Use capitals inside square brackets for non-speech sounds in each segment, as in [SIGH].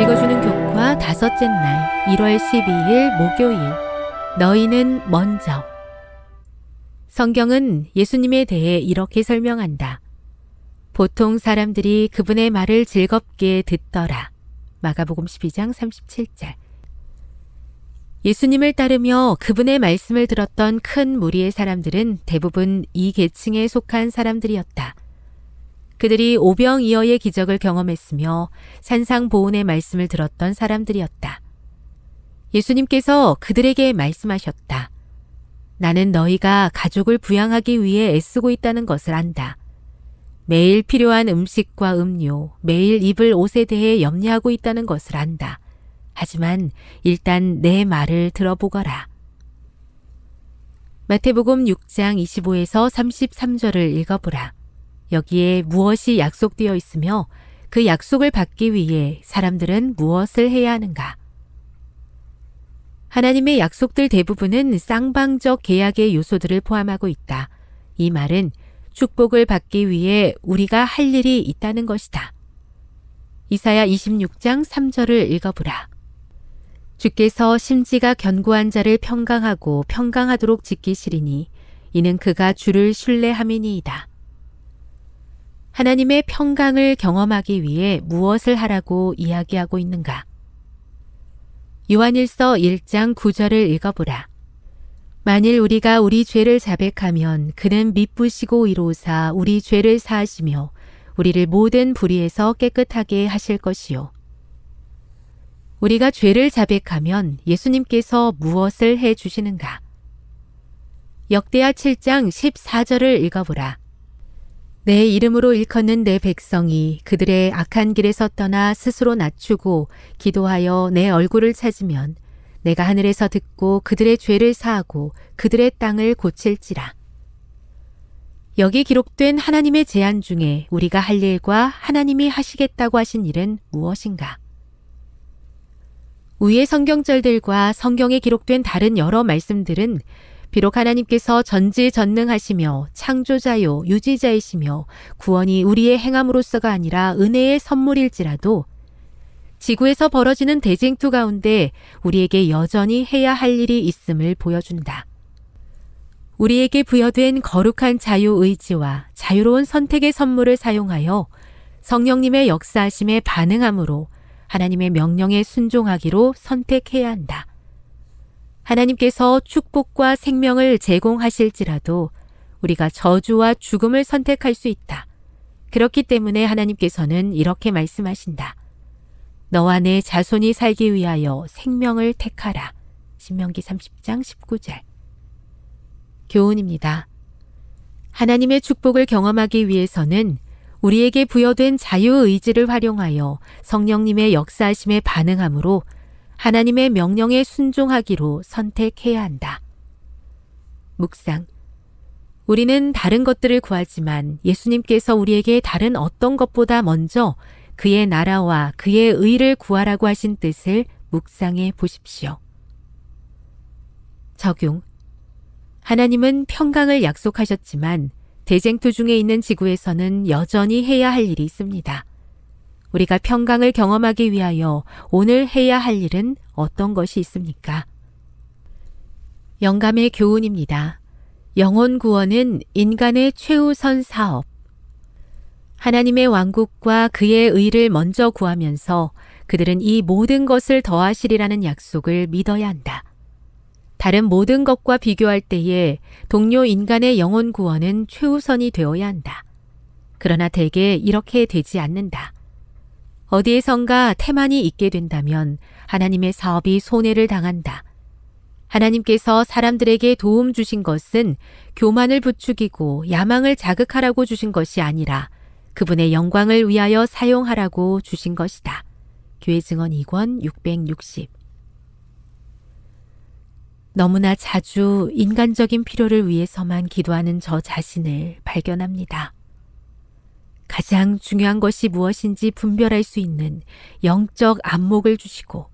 읽어주는 교과 다섯째 날 1월 12일 목요일 너희는 먼저 성경은 예수님에 대해 이렇게 설명한다. 보통 사람들이 그분의 말을 즐겁게 듣더라. 마가복음 12장 37절. 예수님을 따르며 그분의 말씀을 들었던 큰 무리의 사람들은 대부분 이 계층에 속한 사람들이었다. 그들이 오병이어의 기적을 경험했으며 산상보훈의 말씀을 들었던 사람들이었다. 예수님께서 그들에게 말씀하셨다. 나는 너희가 가족을 부양하기 위해 애쓰고 있다는 것을 안다. 매일 필요한 음식과 음료, 매일 입을 옷에 대해 염려하고 있다는 것을 안다. 하지만 일단 내 말을 들어보거라. 마태복음 6장 25에서 33절을 읽어보라. 여기에 무엇이 약속되어 있으며 그 약속을 받기 위해 사람들은 무엇을 해야 하는가? 하나님의 약속들 대부분은 쌍방적 계약의 요소들을 포함하고 있다. 이 말은 축복을 받기 위해 우리가 할 일이 있다는 것이다. 이사야 26장 3절을 읽어보라. 주께서 심지가 견고한 자를 평강하고 평강하도록 지키시리니 이는 그가 주를 신뢰함이니이다. 하나님의 평강을 경험하기 위해 무엇을 하라고 이야기하고 있는가? 요한일서 1장 9절을 읽어보라. 만일 우리가 우리 죄를 자백하면 그는 미쁘시고 이로사 우리 죄를 사하시며 우리를 모든 불의에서 깨끗하게 하실 것이요. 우리가 죄를 자백하면 예수님께서 무엇을 해 주시는가? 역대하 7장 14절을 읽어보라. 내 이름으로 일컫는 내 백성이 그들의 악한 길에서 떠나 스스로 낮추고 기도하여 내 얼굴을 찾으면 내가 하늘에서 듣고 그들의 죄를 사하고 그들의 땅을 고칠지라. 여기 기록된 하나님의 제안 중에 우리가 할 일과 하나님이 하시겠다고 하신 일은 무엇인가? 위의 성경절들과 성경에 기록된 다른 여러 말씀들은 비록 하나님께서 전지전능하시며 창조자요 유지자이시며 구원이 우리의 행함으로서가 아니라 은혜의 선물일지라도 지구에서 벌어지는 대쟁투 가운데 우리에게 여전히 해야 할 일이 있음을 보여준다. 우리에게 부여된 거룩한 자유의지와 자유로운 선택의 선물을 사용하여 성령님의 역사하심에 반응함으로 하나님의 명령에 순종하기로 선택해야 한다. 하나님께서 축복과 생명을 제공하실지라도 우리가 저주와 죽음을 선택할 수 있다. 그렇기 때문에 하나님께서는 이렇게 말씀하신다. 너와 내 자손이 살기 위하여 생명을 택하라. 신명기 30장 19절. 교훈입니다. 하나님의 축복을 경험하기 위해서는 우리에게 부여된 자유의지를 활용하여 성령님의 역사하심에 반응함으로 하나님의 명령에 순종하기로 선택해야 한다. 묵상. 우리는 다른 것들을 구하지만 예수님께서 우리에게 다른 어떤 것보다 먼저 그의 나라와 그의 의를 구하라고 하신 뜻을 묵상해 보십시오. 적용. 하나님은 평강을 약속하셨지만 대쟁투 중에 있는 지구에서는 여전히 해야 할 일이 있습니다. 우리가 평강을 경험하기 위하여 오늘 해야 할 일은 어떤 것이 있습니까? 영감의 교훈입니다. 영혼 구원은 인간의 최우선 사업. 하나님의 왕국과 그의 의를 먼저 구하면서 그들은 이 모든 것을 더하시리라는 약속을 믿어야 한다. 다른 모든 것과 비교할 때에 동료 인간의 영혼 구원은 최우선이 되어야 한다. 그러나 대개 이렇게 되지 않는다. 어디에선가 태만이 있게 된다면 하나님의 사업이 손해를 당한다. 하나님께서 사람들에게 도움 주신 것은 교만을 부추기고 야망을 자극하라고 주신 것이 아니라 그분의 영광을 위하여 사용하라고 주신 것이다. 교회 증언 2권 660 너무나 자주 인간적인 필요를 위해서만 기도하는 저 자신을 발견합니다. 가장 중요한 것이 무엇인지 분별할 수 있는 영적 안목을 주시고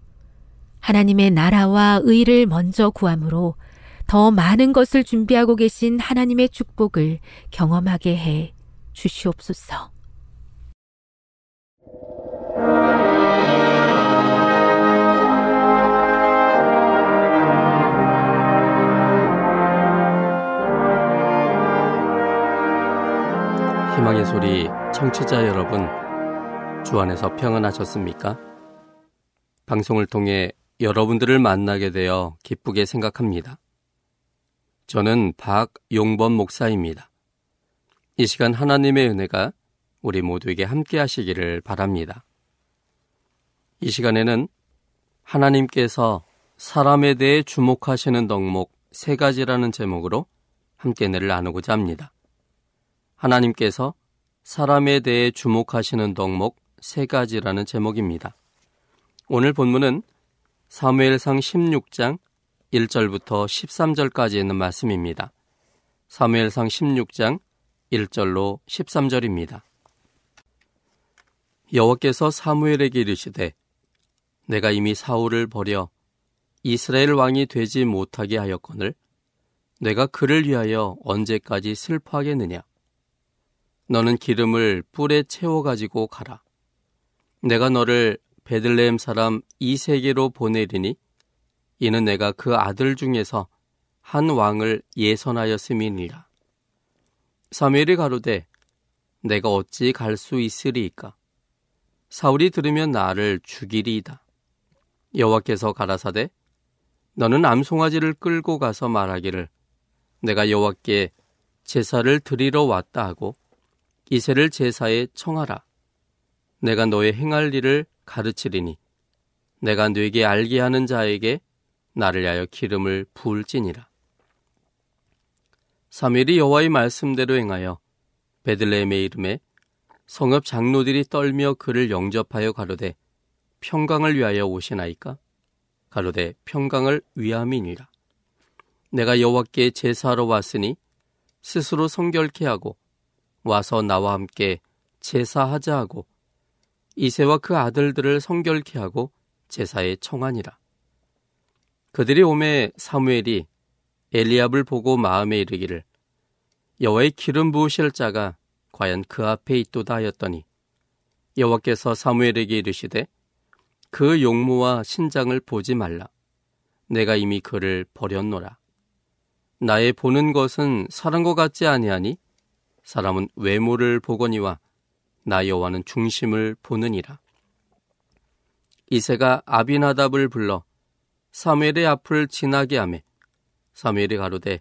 하나님의 나라와 의를 먼저 구함으로 더 많은 것을 준비하고 계신 하나님의 축복을 경험하게 해 주시옵소서. 희망의 소리 청취자 여러분, 주 안에서 평안하셨습니까? 방송을 통해 여러분들을 만나게 되어 기쁘게 생각합니다. 저는 박용범 목사입니다. 이 시간 하나님의 은혜가 우리 모두에게 함께 하시기를 바랍니다. 이 시간에는 하나님께서 사람에 대해 주목하시는 덕목 세 가지라는 제목으로 함께 내를 나누고자 합니다. 하나님께서 사람에 대해 주목하시는 덕목 세 가지라는 제목입니다. 오늘 본문은 사무엘상 16장 1절부터 13절까지 있는 말씀입니다. 사무엘상 16장 1절로 13절입니다. 여호와께서 사무엘에게 이르시되 내가 이미 사울을 버려 이스라엘 왕이 되지 못하게 하였거늘 내가 그를 위하여 언제까지 슬퍼하겠느냐 너는 기름을 뿔에 채워 가지고 가라. 내가 너를 베들레헴 사람 이세계로 보내리니 이는 내가 그 아들 중에서 한 왕을 예선하였음이니라. 사무엘이 가로되 내가 어찌 갈 수 있으리이까? 사울이 들으면 나를 죽이리이다. 여호와께서 가라사대 너는 암송아지를 끌고 가서 말하기를 내가 여호와께 제사를 드리러 왔다 하고 이세를 제사에 청하라. 내가 너의 행할 일을 가르치리니 내가 뇌게 알게 하는 자에게 나를 위하여 기름을 부을지니라. 사무엘이 여호와의 말씀대로 행하여 베들레헴의 이름에 성읍 장로들이 떨며 그를 영접하여 가로되 평강을 위하여 오시나이까? 가로되 평강을 위함이니라. 내가 여호와께 제사하러 왔으니 스스로 성결케 하고 와서 나와 함께 제사하자 하고 이세와 그 아들들을 성결케 하고 제사에 청하니라. 그들이 오매 사무엘이 엘리압을 보고 마음에 이르기를 여호와의 기름 부으실 자가 과연 그 앞에 있도다 하였더니 여호와께서 사무엘에게 이르시되 그 용모와 신장을 보지 말라. 내가 이미 그를 버렸노라. 나의 보는 것은 사람과 같지 아니하니 사람은 외모를 보거니와 나 여호와는 중심을 보느니라. 이세가 아비나답을 불러 사무엘의 앞을 지나게 하매 사무엘이 가로되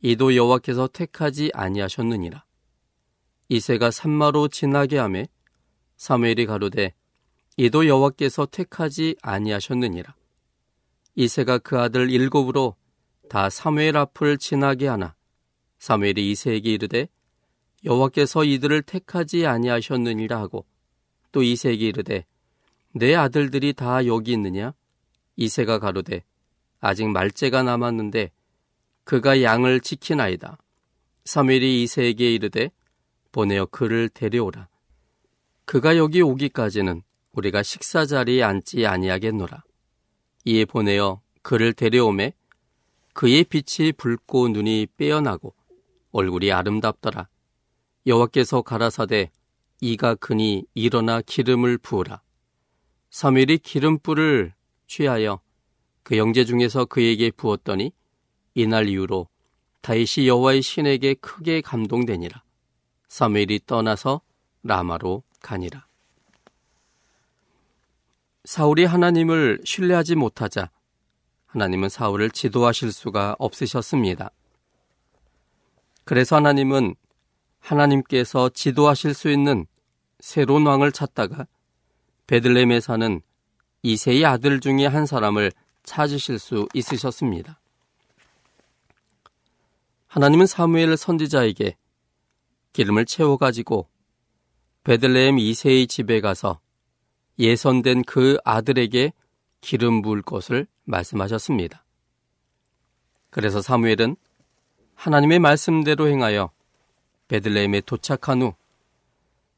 이도 여호와께서 택하지 아니하셨느니라. 이새가 산마로 지나게 하매 사무엘이 가로되 이도 여호와께서 택하지 아니하셨느니라. 이새가 그 아들 일곱으로 다 사무엘 앞을 지나게 하나 사무엘이 이새에게 이르되 여호와께서 이들을 택하지 아니하셨느니라 하고 또 이새에게 이르되 내 아들들이 다 여기 있느냐 이새가 가로되 아직 말째가 남았는데 그가 양을 지키나이다. 사무엘이 이새에게 이르되 보내어 그를 데려오라. 그가 여기 오기까지는 우리가 식사 자리에 앉지 아니하겠노라. 이에 보내어 그를 데려오매 그의 빛이 붉고 눈이 빼어나고 얼굴이 아름답더라. 여호와께서 가라사대 이가 그니 일어나 기름을 부으라. 사무엘이 기름불을 취하여 그 영제 중에서 그에게 부었더니 이날 이후로 다윗이 여호와의 신에게 크게 감동되니라. 사무엘이 떠나서 라마로 가니라. 사울이 하나님을 신뢰하지 못하자 하나님은 사울을 지도하실 수가 없으셨습니다. 그래서 하나님은 하나님께서 지도하실 수 있는 새로운 왕을 찾다가 베들렘에 사는 이세의 아들 중에 한 사람을 찾으실 수 있으셨습니다. 하나님은 사무엘 선지자에게 기름을 채워 가지고 베들레헴 이세의 집에 가서 예선된 그 아들에게 기름 부을 것을 말씀하셨습니다. 그래서 사무엘은 하나님의 말씀대로 행하여 베들레헴에 도착한 후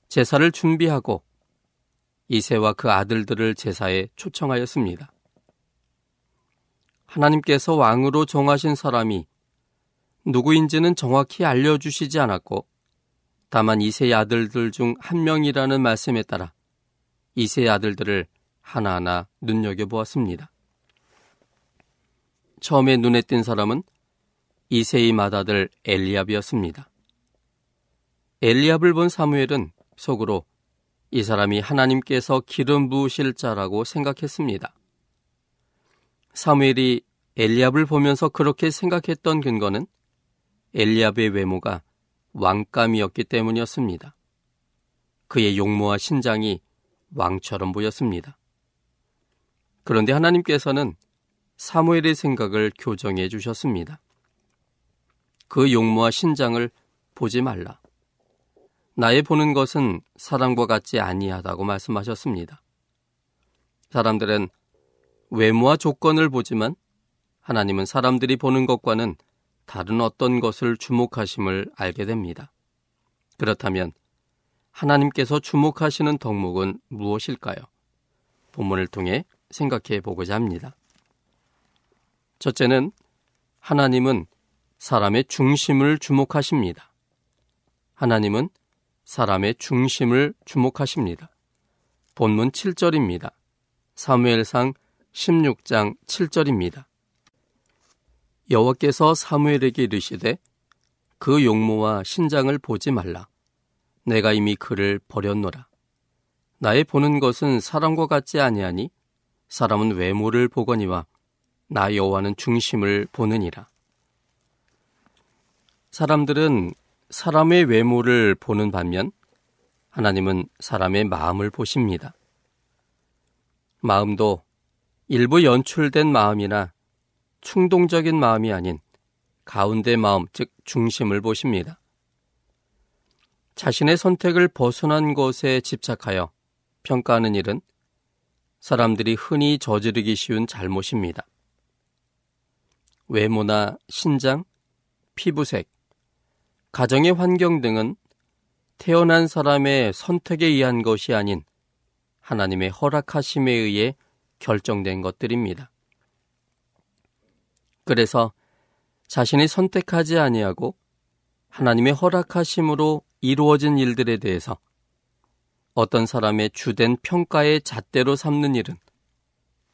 제사를 준비하고 이세와 그 아들들을 제사에 초청하였습니다. 하나님께서 왕으로 정하신 사람이 누구인지는 정확히 알려주시지 않았고 다만 이세의 아들들 중 한 명이라는 말씀에 따라 이세의 아들들을 하나하나 눈여겨보았습니다. 처음에 눈에 띈 사람은 이세의 맏아들 엘리압이었습니다. 엘리압을 본 사무엘은 속으로 이 사람이 하나님께서 기름 부으실 자라고 생각했습니다. 사무엘이 엘리압을 보면서 그렇게 생각했던 근거는 엘리압의 외모가 왕감이었기 때문이었습니다. 그의 용모와 신장이 왕처럼 보였습니다. 그런데 하나님께서는 사무엘의 생각을 교정해 주셨습니다. 그 용모와 신장을 보지 말라. 나의 보는 것은 사람과 같지 아니하다고 말씀하셨습니다. 사람들은 외모와 조건을 보지만 하나님은 사람들이 보는 것과는 다른 어떤 것을 주목하심을 알게 됩니다. 그렇다면 하나님께서 주목하시는 덕목은 무엇일까요? 본문을 통해 생각해 보고자 합니다. 첫째는 하나님은 사람의 중심을 주목하십니다. 하나님은 사람의 중심을 주목하십니다. 본문 7절입니다. 사무엘상 16장 7절입니다. 여호와께서 사무엘에게 이르시되 그 용모와 신장을 보지 말라. 내가 이미 그를 버렸노라. 나의 보는 것은 사람과 같지 아니하니 사람은 외모를 보거니와 나 여호와는 중심을 보느니라. 사람들은 사람의 외모를 보는 반면 하나님은 사람의 마음을 보십니다. 마음도 일부 연출된 마음이나 충동적인 마음이 아닌 가운데 마음, 즉 중심을 보십니다. 자신의 선택을 벗어난 것에 집착하여 평가하는 일은 사람들이 흔히 저지르기 쉬운 잘못입니다. 외모나 신장, 피부색, 가정의 환경 등은 태어난 사람의 선택에 의한 것이 아닌 하나님의 허락하심에 의해 결정된 것들입니다. 그래서 자신이 선택하지 아니하고 하나님의 허락하심으로 이루어진 일들에 대해서 어떤 사람의 주된 평가의 잣대로 삼는 일은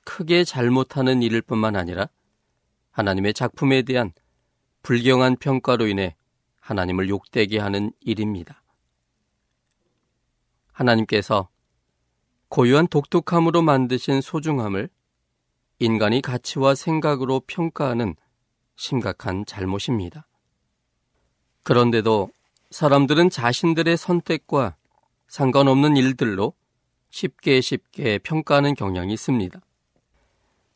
크게 잘못하는 일일 뿐만 아니라 하나님의 작품에 대한 불경한 평가로 인해 하나님을 욕되게 하는 일입니다. 하나님께서 고유한 독특함으로 만드신 소중함을 인간이 가치와 생각으로 평가하는 심각한 잘못입니다. 그런데도 사람들은 자신들의 선택과 상관없는 일들로 쉽게 쉽게 평가하는 경향이 있습니다.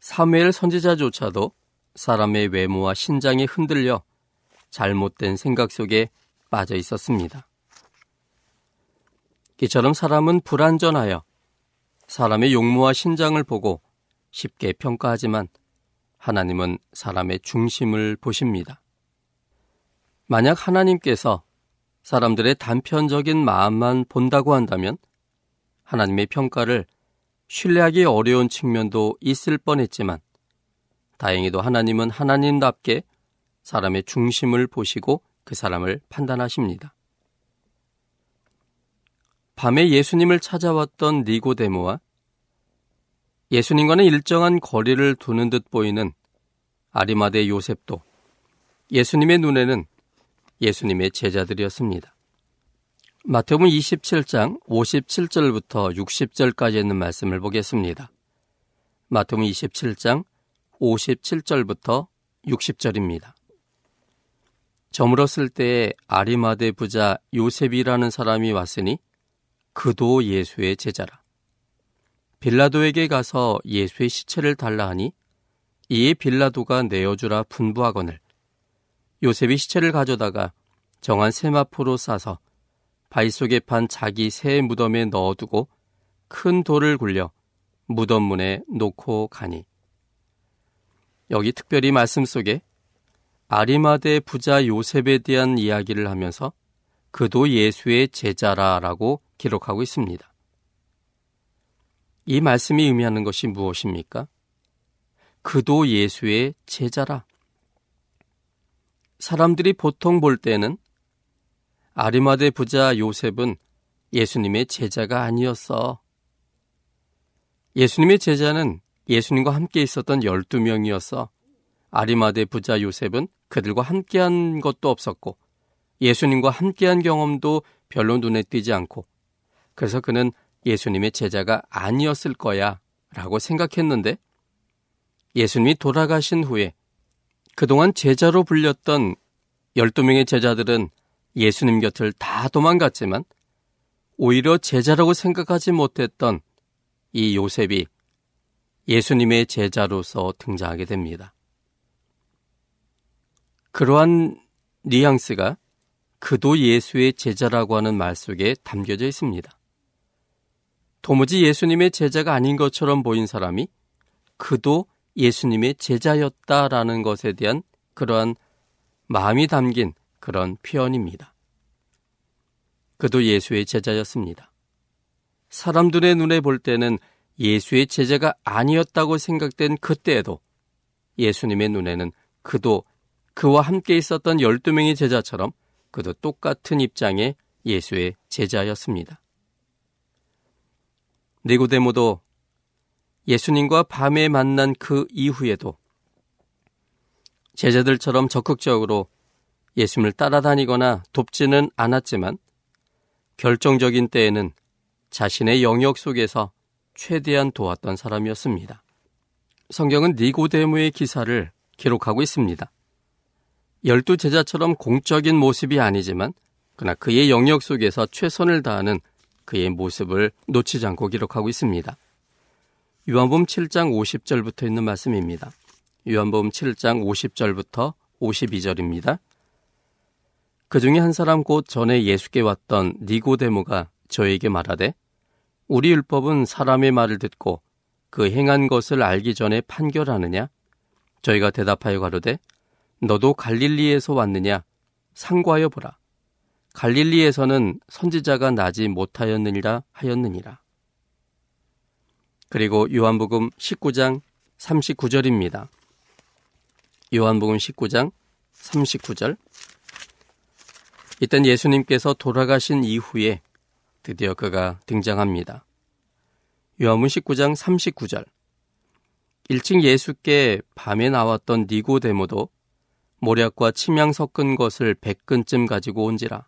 사무엘 선지자조차도 사람의 외모와 신장에 흔들려 잘못된 생각 속에 빠져 있었습니다. 이처럼 사람은 불완전하여 사람의 용모와 신장을 보고 쉽게 평가하지만 하나님은 사람의 중심을 보십니다. 만약 하나님께서 사람들의 단편적인 마음만 본다고 한다면 하나님의 평가를 신뢰하기 어려운 측면도 있을 뻔했지만 다행히도 하나님은 하나님답게 사람의 중심을 보시고 그 사람을 판단하십니다. 밤에 예수님을 찾아왔던 니고데모와 예수님과는 일정한 거리를 두는 듯 보이는 아리마대 요셉도 예수님의 눈에는 예수님의 제자들이었습니다. 마태복음 27장 57절부터 60절까지 있는 말씀을 보겠습니다. 마태복음 27장 57절부터 60절입니다. 저물었을 때에 아리마대 부자 요셉이라는 사람이 왔으니 그도 예수의 제자라. 빌라도에게 가서 예수의 시체를 달라 하니 이에 빌라도가 내어주라 분부하거늘 요셉이 시체를 가져다가 정한 세마포로 싸서 바위 속에 판 자기 새 무덤에 넣어두고 큰 돌을 굴려 무덤 문에 놓고 가니 여기 특별히 말씀 속에 아리마대 부자 요셉에 대한 이야기를 하면서 그도 예수의 제자라라고 기록하고 있습니다. 이 말씀이 의미하는 것이 무엇입니까? 그도 예수의 제자라. 사람들이 보통 볼 때는 아리마대 부자 요셉은 예수님의 제자가 아니었어. 예수님의 제자는 예수님과 함께 있었던 12명이었어. 아리마대 부자 요셉은 그들과 함께한 것도 없었고 예수님과 함께한 경험도 별로 눈에 띄지 않고 그래서 그는 예수님의 제자가 아니었을 거야 라고 생각했는데 예수님이 돌아가신 후에 그동안 제자로 불렸던 12명의 제자들은 예수님 곁을 다 도망갔지만 오히려 제자라고 생각하지 못했던 이 요셉이 예수님의 제자로서 등장하게 됩니다. 그러한 뉘앙스가 그도 예수의 제자라고 하는 말 속에 담겨져 있습니다. 도무지 예수님의 제자가 아닌 것처럼 보인 사람이 그도 예수님의 제자였다라는 것에 대한 그러한 마음이 담긴 그런 표현입니다. 그도 예수의 제자였습니다. 사람들의 눈에 볼 때는 예수의 제자가 아니었다고 생각된 그때에도 예수님의 눈에는 그도 그와 함께 있었던 12명의 제자처럼 그도 똑같은 입장의 예수의 제자였습니다. 니고데모도 예수님과 밤에 만난 그 이후에도 제자들처럼 적극적으로 예수님을 따라다니거나 돕지는 않았지만 결정적인 때에는 자신의 영역 속에서 최대한 도왔던 사람이었습니다. 성경은 니고데모의 기사를 기록하고 있습니다. 열두 제자처럼 공적인 모습이 아니지만 그러나 그의 영역 속에서 최선을 다하는 그의 모습을 놓치지 않고 기록하고 있습니다. 요한복음 7장 50절부터 있는 말씀입니다. 요한복음 7장 50절부터 52절입니다. 그 중에 한 사람 곧 전에 예수께 왔던 니고데모가 저에게 말하되 우리 율법은 사람의 말을 듣고 그 행한 것을 알기 전에 판결하느냐? 저희가 대답하여 가로되 너도 갈릴리에서 왔느냐? 상고하여 보라. 갈릴리에서는 선지자가 나지 못하였느니라 하였느니라. 그리고 요한복음 19장 39절입니다. 요한복음 19장 39절. 이땐 예수님께서 돌아가신 이후에 드디어 그가 등장합니다. 요한복음 19장 39절. 1층 예수께 밤에 나왔던 니고데모도 모략과 침향 섞은 것을 백근쯤 가지고 온지라.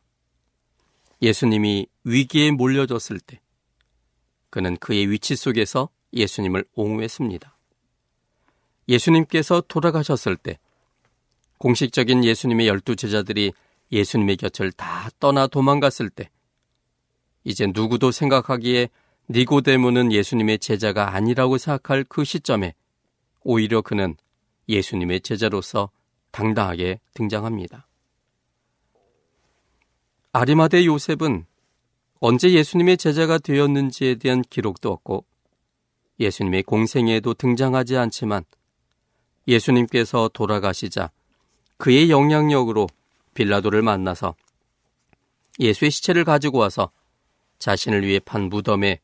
예수님이 위기에 몰려졌을 때 그는 그의 위치 속에서 예수님을 옹호했습니다. 예수님께서 돌아가셨을 때 공식적인 예수님의 열두 제자들이 예수님의 곁을 다 떠나 도망갔을 때 이제 누구도 생각하기에 니고데모는 예수님의 제자가 아니라고 생각할 그 시점에 오히려 그는 예수님의 제자로서 당당하게 등장합니다. 아리마대 요셉은 언제 예수님의 제자가 되었는지에 대한 기록도 없고 예수님의 공생에도 등장하지 않지만 예수님께서 돌아가시자 그의 영향력으로 빌라도를 만나서 예수의 시체를 가지고 와서 자신을 위해 판 무덤에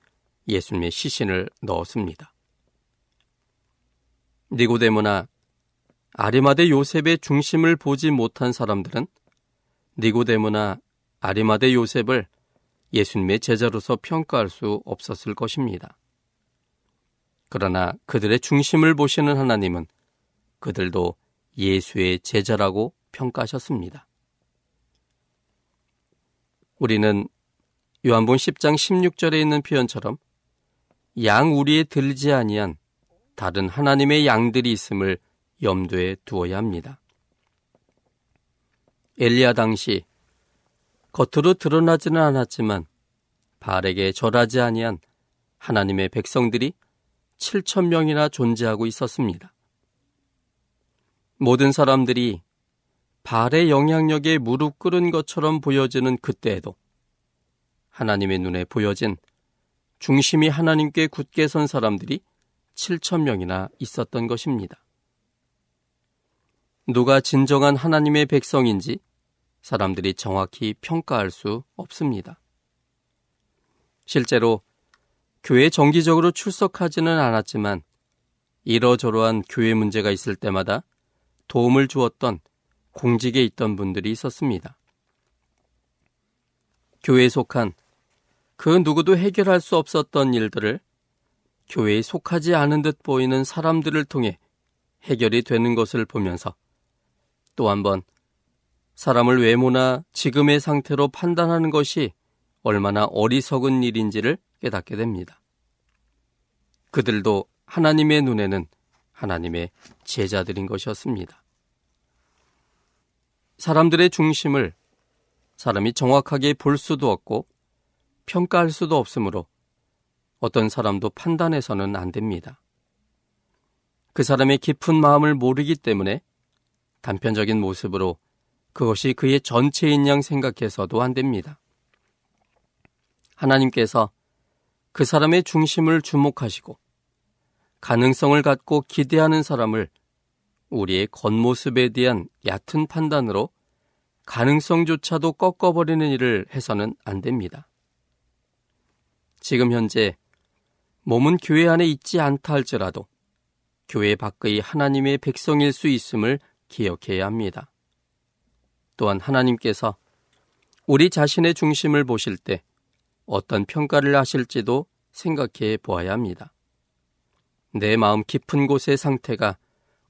예수님의 시신을 넣었습니다. 니고데모나 아리마대 요셉의 중심을 보지 못한 사람들은 니고데모나 아리마대 요셉을 예수님의 제자로서 평가할 수 없었을 것입니다. 그러나 그들의 중심을 보시는 하나님은 그들도 예수의 제자라고 평가하셨습니다. 우리는 요한본 10장 16절에 있는 표현처럼 양 우리에 들지 아니한 다른 하나님의 양들이 있음을 염두에 두어야 합니다. 엘리야 당시 겉으로 드러나지는 않았지만 발에게 절하지 아니한 하나님의 백성들이 7천 명이나 존재하고 있었습니다. 모든 사람들이 발의 영향력에 무릎 꿇은 것처럼 보여지는 그때에도 하나님의 눈에 보여진 중심이 하나님께 굳게 선 사람들이 7천 명이나 있었던 것입니다. 누가 진정한 하나님의 백성인지 사람들이 정확히 평가할 수 없습니다. 실제로 교회 정기적으로 출석하지는 않았지만 이러저러한 교회 문제가 있을 때마다 도움을 주었던 공직에 있던 분들이 있었습니다. 교회에 속한 그 누구도 해결할 수 없었던 일들을 교회에 속하지 않은 듯 보이는 사람들을 통해 해결이 되는 것을 보면서 또 한 번 사람을 외모나 지금의 상태로 판단하는 것이 얼마나 어리석은 일인지를 깨닫게 됩니다. 그들도 하나님의 눈에는 하나님의 제자들인 것이었습니다. 사람들의 중심을 사람이 정확하게 볼 수도 없고 평가할 수도 없으므로 어떤 사람도 판단해서는 안 됩니다. 그 사람의 깊은 마음을 모르기 때문에 단편적인 모습으로 그것이 그의 전체인 양 생각해서도 안 됩니다. 하나님께서 그 사람의 중심을 주목하시고 가능성을 갖고 기대하는 사람을 우리의 겉모습에 대한 얕은 판단으로 가능성조차도 꺾어버리는 일을 해서는 안 됩니다. 지금 현재 몸은 교회 안에 있지 않다 할지라도 교회 밖의 하나님의 백성일 수 있음을 기억해야 합니다. 또한 하나님께서 우리 자신의 중심을 보실 때 어떤 평가를 하실지도 생각해 보아야 합니다. 내 마음 깊은 곳의 상태가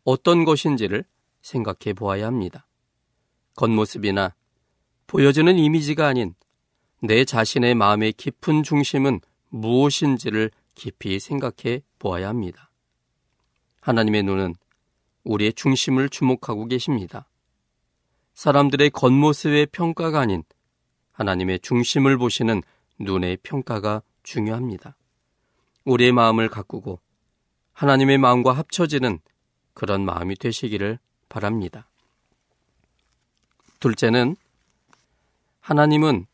어떤 것인지를 생각해 보아야 합니다. 겉모습이나 보여지는 이미지가 아닌 내 자신의 마음의 깊은 중심은 무엇인지를 깊이 생각해 보아야 합니다. 하나님의 눈은 우리의 중심을 주목하고 계십니다. 사람들의 겉모습의 평가가 아닌 하나님의 중심을 보시는 눈의 평가가 중요합니다. 우리의 마음을 가꾸고 하나님의 마음과 합쳐지는 그런 마음이 되시기를 바랍니다. 둘째는 하나님은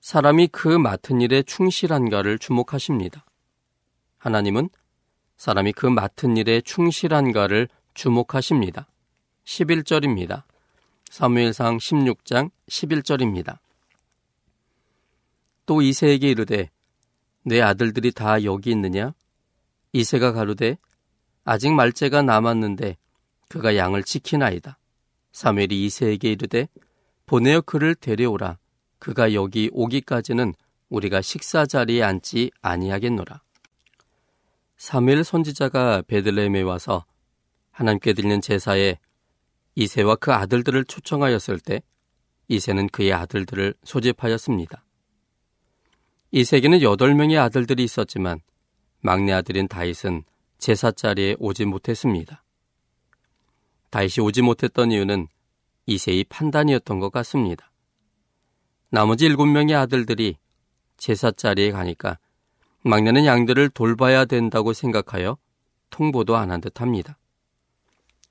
사람이 그 맡은 일에 충실한가를 주목하십니다. 하나님은 사람이 그 맡은 일에 충실한가를 주목하십니다. 11절입니다. 사무엘상 16장 11절입니다. 또 이세에게 이르되 내 아들들이 다 여기 있느냐? 이세가 가로되 아직 말째가 남았는데 그가 양을 지키나이다. 사무엘이 이세에게 이르되 보내어 그를 데려오라. 그가 여기 오기까지는 우리가 식사 자리에 앉지 아니하겠노라. 사무엘 선지자가 베들레헴에 와서 하나님께 드리는 제사에 이세와 그 아들들을 초청하였을 때 이세는 그의 아들들을 소집하였습니다. 이세에게는 여덟 명의 아들들이 있었지만 막내 아들인 다윗은 제사 자리에 오지 못했습니다. 다윗이 오지 못했던 이유는 이세의 판단이었던 것 같습니다. 나머지 일곱 명의 아들들이 제사 자리에 가니까 막내는 양들을 돌봐야 된다고 생각하여 통보도 안 한 듯합니다.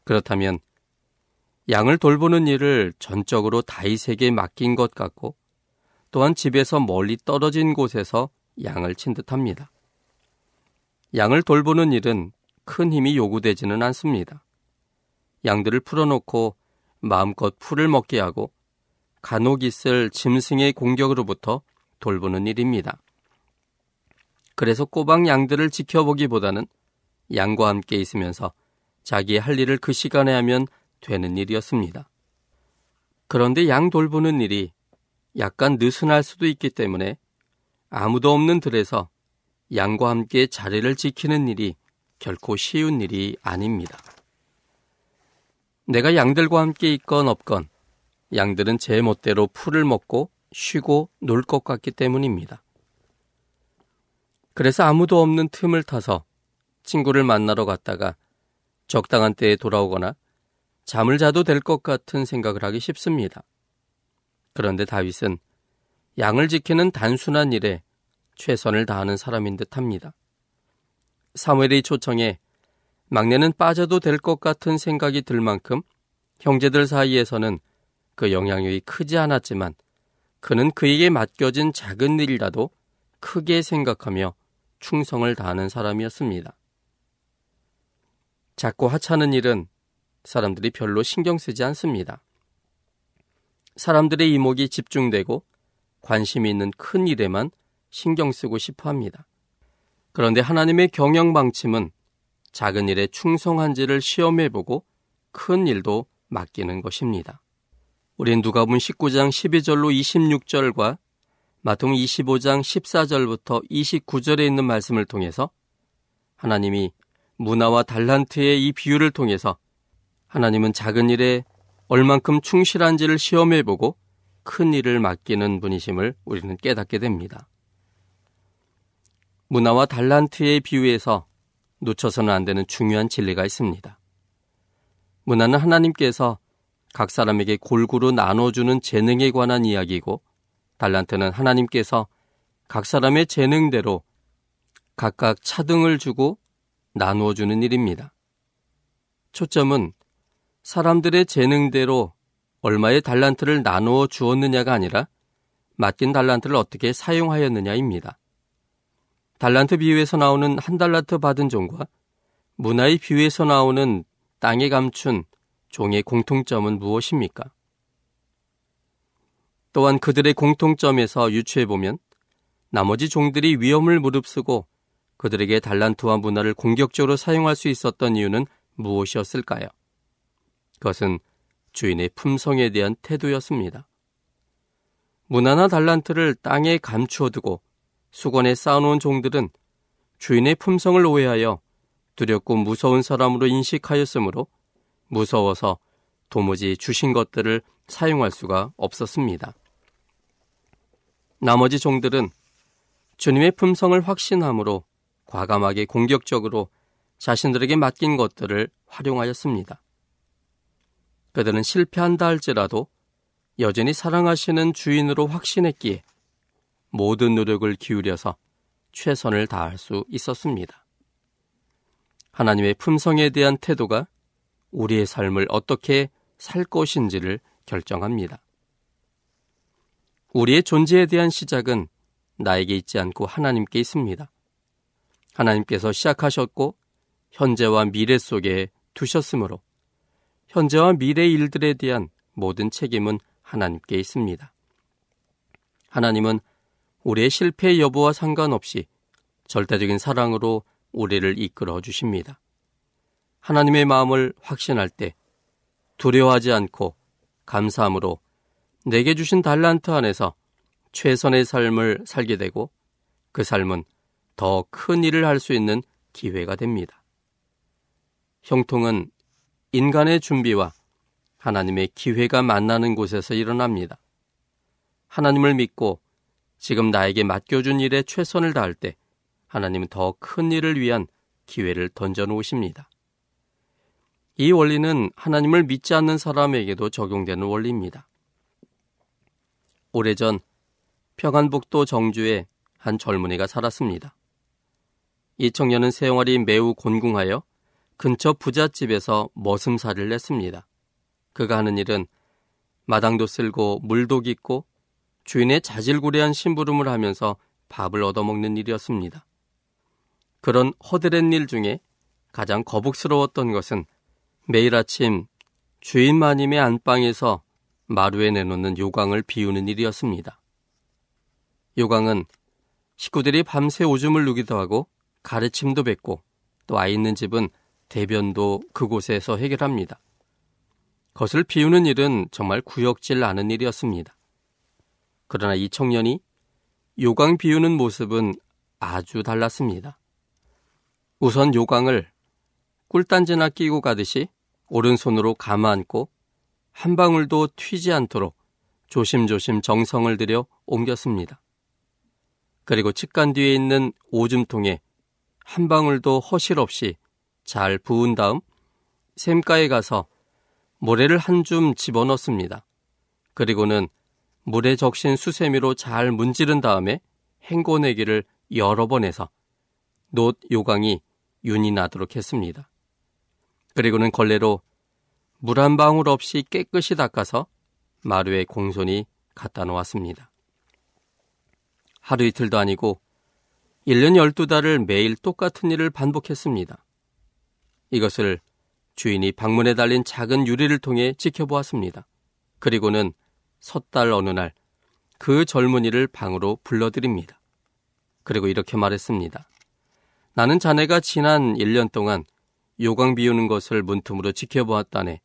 그렇다면 양을 돌보는 일을 전적으로 다윗에게 맡긴 것 같고 또한 집에서 멀리 떨어진 곳에서 양을 친 듯합니다. 양을 돌보는 일은 큰 힘이 요구되지는 않습니다. 양들을 풀어놓고 마음껏 풀을 먹게 하고 간혹 있을 짐승의 공격으로부터 돌보는 일입니다. 그래서 꼬박 양들을 지켜보기보다는 양과 함께 있으면서 자기의 할 일을 그 시간에 하면 되는 일이었습니다. 그런데 양 돌보는 일이 약간 느슨할 수도 있기 때문에 아무도 없는 들에서 양과 함께 자리를 지키는 일이 결코 쉬운 일이 아닙니다. 내가 양들과 함께 있건 없건 양들은 제 멋대로 풀을 먹고 쉬고 놀 것 같기 때문입니다. 그래서 아무도 없는 틈을 타서 친구를 만나러 갔다가 적당한 때에 돌아오거나 잠을 자도 될 것 같은 생각을 하기 쉽습니다. 그런데 다윗은 양을 지키는 단순한 일에 최선을 다하는 사람인 듯 합니다. 사무엘의 초청에 막내는 빠져도 될 것 같은 생각이 들 만큼 형제들 사이에서는 그 영향력이 크지 않았지만 그는 그에게 맡겨진 작은 일이라도 크게 생각하며 충성을 다하는 사람이었습니다. 작고 하찮은 일은 사람들이 별로 신경 쓰지 않습니다. 사람들의 이목이 집중되고 관심이 있는 큰 일에만 신경 쓰고 싶어 합니다. 그런데 하나님의 경영 방침은 작은 일에 충성한지를 시험해보고 큰 일도 맡기는 것입니다. 우린 누가복음 19장 12절로 26절과 마통 25장 14절부터 29절에 있는 말씀을 통해서 하나님이 문화와 달란트의 이 비유를 통해서 하나님은 작은 일에 얼만큼 충실한지를 시험해보고 큰 일을 맡기는 분이심을 우리는 깨닫게 됩니다. 문화와 달란트의 비유에서 놓쳐서는 안 되는 중요한 진리가 있습니다. 문화는 하나님께서 각 사람에게 골고루 나눠주는 재능에 관한 이야기이고 달란트는 하나님께서 각 사람의 재능대로 각각 차등을 주고 나누어 주는 일입니다. 초점은 사람들의 재능대로 얼마의 달란트를 나누어 주었느냐가 아니라 맡긴 달란트를 어떻게 사용하였느냐입니다. 달란트 비유에서 나오는 한 달란트 받은 종과 문화의 비유에서 나오는 땅에 감춘 종의 공통점은 무엇입니까? 또한 그들의 공통점에서 유추해 보면 나머지 종들이 위험을 무릅쓰고 그들에게 달란트와 문화를 공격적으로 사용할 수 있었던 이유는 무엇이었을까요? 그것은 주인의 품성에 대한 태도였습니다. 문화나 달란트를 땅에 감추어두고 수건에 쌓아놓은 종들은 주인의 품성을 오해하여 두렵고 무서운 사람으로 인식하였으므로 무서워서 도무지 주신 것들을 사용할 수가 없었습니다. 나머지 종들은 주님의 품성을 확신함으로 과감하게 공격적으로 자신들에게 맡긴 것들을 활용하였습니다. 그들은 실패한다 할지라도 여전히 사랑하시는 주인으로 확신했기에 모든 노력을 기울여서 최선을 다할 수 있었습니다. 하나님의 품성에 대한 태도가 우리의 삶을 어떻게 살 것인지를 결정합니다. 우리의 존재에 대한 시작은 나에게 있지 않고 하나님께 있습니다. 하나님께서 시작하셨고 현재와 미래 속에 두셨으므로 현재와 미래 일들에 대한 모든 책임은 하나님께 있습니다. 하나님은 우리의 실패 여부와 상관없이 절대적인 사랑으로 우리를 이끌어 주십니다. 하나님의 마음을 확신할 때 두려워하지 않고 감사함으로 내게 주신 달란트 안에서 최선의 삶을 살게 되고 그 삶은 더 큰 일을 할 수 있는 기회가 됩니다. 형통은 인간의 준비와 하나님의 기회가 만나는 곳에서 일어납니다. 하나님을 믿고 지금 나에게 맡겨준 일에 최선을 다할 때 하나님은 더 큰 일을 위한 기회를 던져 놓으십니다. 이 원리는 하나님을 믿지 않는 사람에게도 적용되는 원리입니다. 오래전 평안북도 정주에 한 젊은이가 살았습니다. 이 청년은 생활이 매우 곤궁하여 근처 부잣집에서 머슴살이를 냈습니다. 그가 하는 일은 마당도 쓸고 물도 깃고 주인의 자질구레한 심부름을 하면서 밥을 얻어먹는 일이었습니다. 그런 허드렛 일 중에 가장 거북스러웠던 것은 매일 아침 주인 마님의 안방에서 마루에 내놓는 요강을 비우는 일이었습니다. 요강은 식구들이 밤새 오줌을 누기도 하고 가르침도 뱉고 또 아이 있는 집은 대변도 그곳에서 해결합니다. 것을 비우는 일은 정말 구역질 않은 일이었습니다. 그러나 이 청년이 요강 비우는 모습은 아주 달랐습니다. 우선 요강을 꿀단지나 끼고 가듯이 오른손으로 안고 한 방울도 튀지 않도록 조심조심 정성을 들여 옮겼습니다. 그리고 측간 뒤에 있는 오줌통에 한 방울도 허실 없이 잘 부은 다음 샘가에 가서 모래를 한 줌 집어넣습니다. 그리고는 물에 적신 수세미로 잘 문지른 다음에 헹궈내기를 여러 번 해서 노 요강이 윤이 나도록 했습니다. 그리고는 걸레로 물 한 방울 없이 깨끗이 닦아서 마루에 공손히 갖다 놓았습니다. 하루 이틀도 아니고 1년 12달을 매일 똑같은 일을 반복했습니다. 이것을 주인이 방문에 달린 작은 유리를 통해 지켜보았습니다. 그리고는 섣달 어느 날 그 젊은이를 방으로 불러드립니다. 그리고 이렇게 말했습니다. 나는 자네가 지난 1년 동안 요강 비우는 것을 문틈으로 지켜보았다네.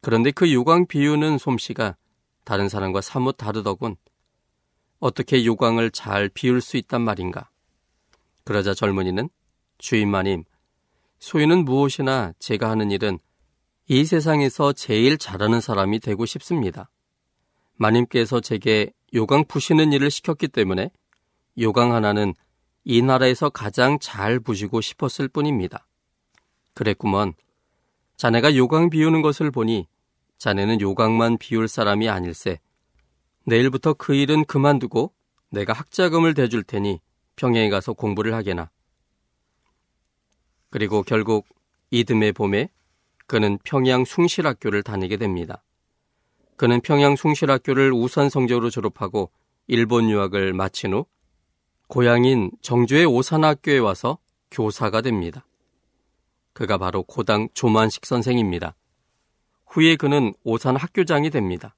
그런데 그 요강 비우는 솜씨가 다른 사람과 사뭇 다르더군. 어떻게 요강을 잘 비울 수 있단 말인가? 그러자 젊은이는 주인마님, 소유는 무엇이나 제가 하는 일은 이 세상에서 제일 잘하는 사람이 되고 싶습니다. 마님께서 제게 요강 푸시는 일을 시켰기 때문에 요강 하나는 이 나라에서 가장 잘 부시고 싶었을 뿐입니다. 그랬구먼. 자네가 요강 비우는 것을 보니 자네는 요강만 비울 사람이 아닐세. 내일부터 그 일은 그만두고 내가 학자금을 대줄 테니 평양에 가서 공부를 하게나. 그리고 결국 이듬해 봄에 그는 평양 숭실학교를 다니게 됩니다. 그는 평양 숭실학교를 우선 성적으로 졸업하고 일본 유학을 마친 후 고향인 정주의 오산학교에 와서 교사가 됩니다. 그가 바로 고당 조만식 선생입니다. 후에 그는 오산 학교장이 됩니다.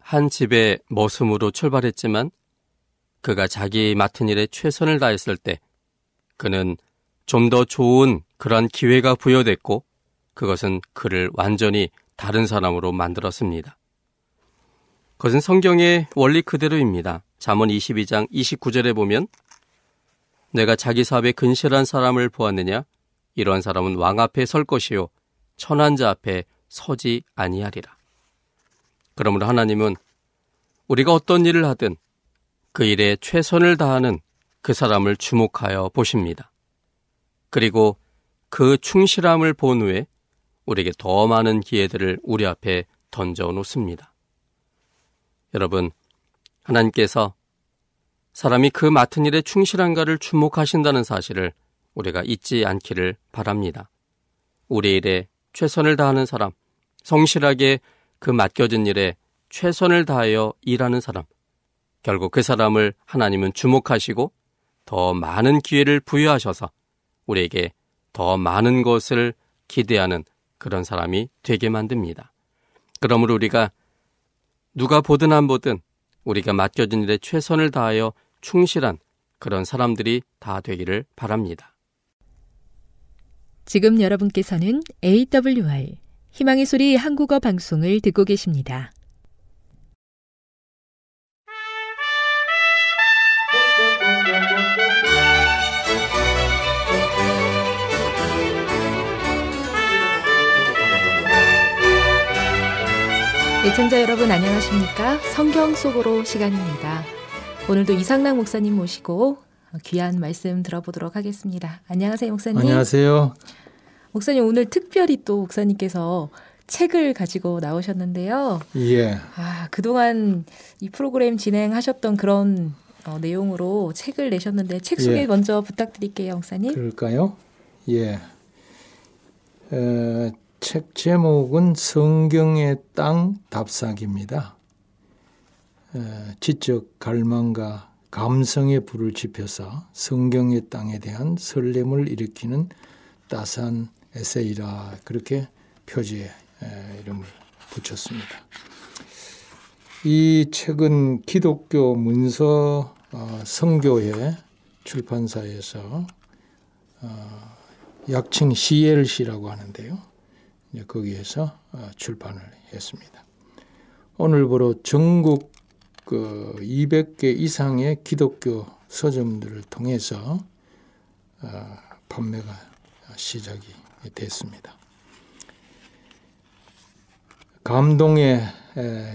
한 집에 머슴으로 출발했지만 그가 자기 맡은 일에 최선을 다했을 때 그는 좀 더 좋은 그런 기회가 부여됐고 그것은 그를 완전히 다른 사람으로 만들었습니다. 그것은 성경의 원리 그대로입니다. 잠언 22장 29절에 보면 내가 자기 사업에 근실한 사람을 보았느냐 이러한 사람은 왕 앞에 설 것이요 천한 자 앞에 서지 아니하리라. 그러므로 하나님은 우리가 어떤 일을 하든 그 일에 최선을 다하는 그 사람을 주목하여 보십니다. 그리고 그 충실함을 본 후에 우리에게 더 많은 기회들을 우리 앞에 던져 놓습니다. 여러분, 하나님께서 사람이 그 맡은 일에 충실한가를 주목하신다는 사실을 우리가 잊지 않기를 바랍니다. 우리 일에 최선을 다하는 사람, 성실하게 그 맡겨진 일에 최선을 다하여 일하는 사람, 결국 그 사람을 하나님은 주목하시고 더 많은 기회를 부여하셔서 우리에게 더 많은 것을 기대하는 그런 사람이 되게 만듭니다. 그러므로 우리가 누가 보든 안 보든 우리가 맡겨진 일에 최선을 다하여 충실한 그런 사람들이 다 되기를 바랍니다. 지금 여러분께서는 AWR 희망의 소리 한국어 방송을 듣고 계십니다. 예청자 여러분 안녕하십니까? 성경 속으로 시간입니다. 오늘도 이상락 목사님 모시고 귀한 말씀 들어보도록 하겠습니다. 안녕하세요, 목사님. 안녕하세요. 목사님 오늘 특별히 또 목사님께서 책을 가지고 나오셨는데요. 예. 아, 그동안 이 프로그램 진행하셨던 그런 어, 내용으로 책을 내셨는데 책 소개 예. 먼저 부탁드릴게요, 목사님. 그럴까요? 예. 에, 책 제목은 성경의 땅 답사기입니다. 에, 지적 갈망과 감성의 불을 지펴서 성경의 땅에 대한 설렘을 일으키는 따스한 에세이라 그렇게 표지에 에, 이름을 붙였습니다. 이 책은 기독교 문서 어, 성교회 출판사에서 어, 약칭 CLC라고 하는데요. 거기에서 어, 출판을 했습니다. 오늘부로 전국 그 200개 이상의 기독교 서점들을 통해서 어, 판매가 시작이 됐습니다. 감동의 에,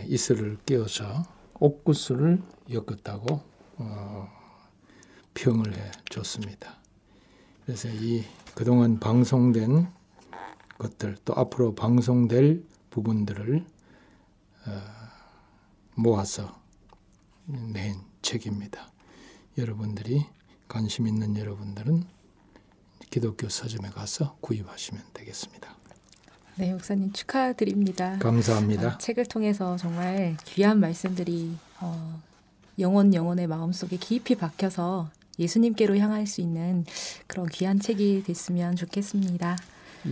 이슬을 끼워서 옥구슬을 엮었다고 어, 평을 해 줬습니다. 그래서 이 그동안 방송된 것들 또 앞으로 방송될 부분들을 어, 모아서 낸 책입니다. 여러분들이 관심 있는 여러분들은 기독교 서점에 가서 구입하시면 되겠습니다. 네, 목사님 축하드립니다. 감사합니다. 아, 책을 통해서 정말 귀한 말씀들이 어, 영혼 영혼의 마음속에 깊이 박혀서 예수님께로 향할 수 있는 그런 귀한 책이 됐으면 좋겠습니다.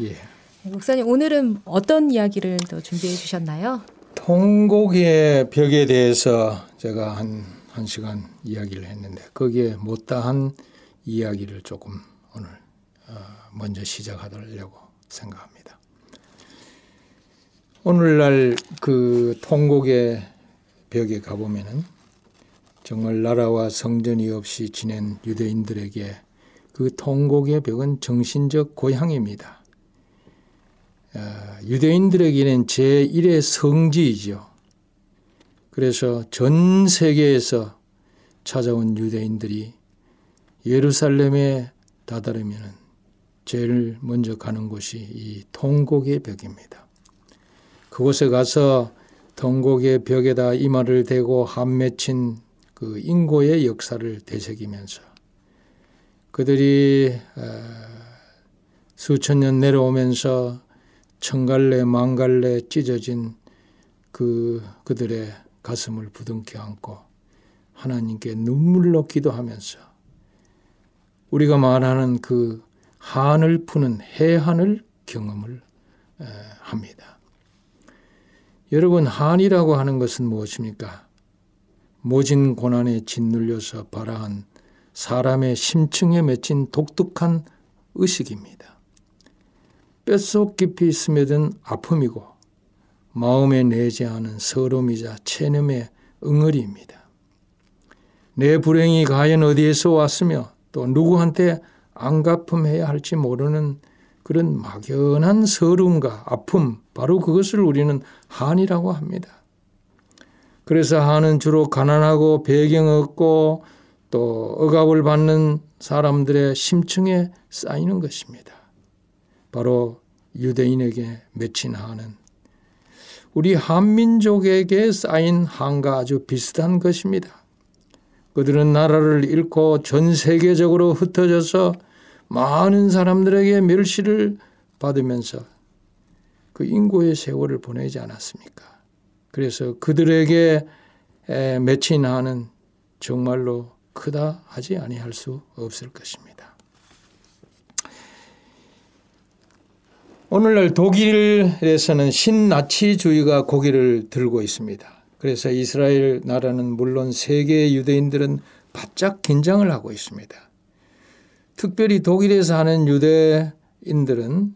예. 네, 목사님 오늘은 어떤 이야기를 더 준비해 주셨나요? 통곡의 벽에 대해서 제가 한, 한 시간 이야기를 했는데 거기에 못다한 이야기를 조금 오늘 어, 먼저 시작하려고 생각합니다. 오늘날 그 통곡의 벽에 가보면은 정말 나라와 성전이 없이 지낸 유대인들에게 그 통곡의 벽은 정신적 고향입니다. 어, 유대인들에게는 제1의 성지이죠. 그래서 전 세계에서 찾아온 유대인들이 예루살렘에 다다르면 제일 먼저 가는 곳이 이 통곡의 벽입니다. 그곳에 가서 통곡의 벽에다 이마를 대고 한 맺힌 그 인고의 역사를 되새기면서 그들이 수천 년 내려오면서 천갈래 만갈래 찢어진 그 그들의 가슴을 부둥켜 안고 하나님께 눈물로 기도하면서 우리가 말하는 그 한을 푸는 해한을 경험을 합니다. 여러분 한이라고 하는 것은 무엇입니까? 모진 고난에 짓눌려서 발아한 사람의 심층에 맺힌 독특한 의식입니다. 뼛속 깊이 스며든 아픔이고 마음에 내재하는 서름이자 체념의 응어리입니다. 내 불행이 과연 어디에서 왔으며 또 누구한테 안갚음해야 할지 모르는 그런 막연한 서름과 아픔 바로 그것을 우리는 한이라고 합니다. 그래서 한은 주로 가난하고 배경 없고 또 억압을 받는 사람들의 심층에 쌓이는 것입니다. 바로 유대인에게 맺힌 한은 우리 한민족에게 쌓인 한과 아주 비슷한 것입니다. 그들은 나라를 잃고 전 세계적으로 흩어져서 많은 사람들에게 멸시를 받으면서 그 인고의 세월을 보내지 않았습니까? 그래서 그들에게 맺힌 한은 정말로 크다 하지 아니할 수 없을 것입니다. 오늘날 독일에서는 신나치주의가 고개를 들고 있습니다. 그래서 이스라엘 나라는 물론 세계 유대인들은 바짝 긴장을 하고 있습니다. 특별히 독일에서 하는 유대인들은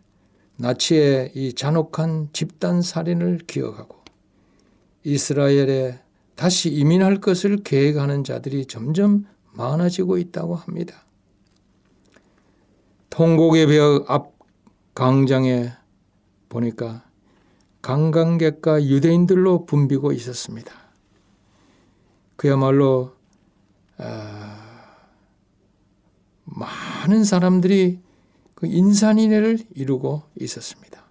나치의 이 잔혹한 집단 살인을 기억하고 이스라엘에 다시 이민할 것을 계획하는 자들이 점점 많아지고 있다고 합니다. 통곡의 벽 앞 광장에 보니까 관광객과 유대인들로 붐비고 있었습니다. 그야말로 많은 사람들이 그 인산인해를 이루고 있었습니다.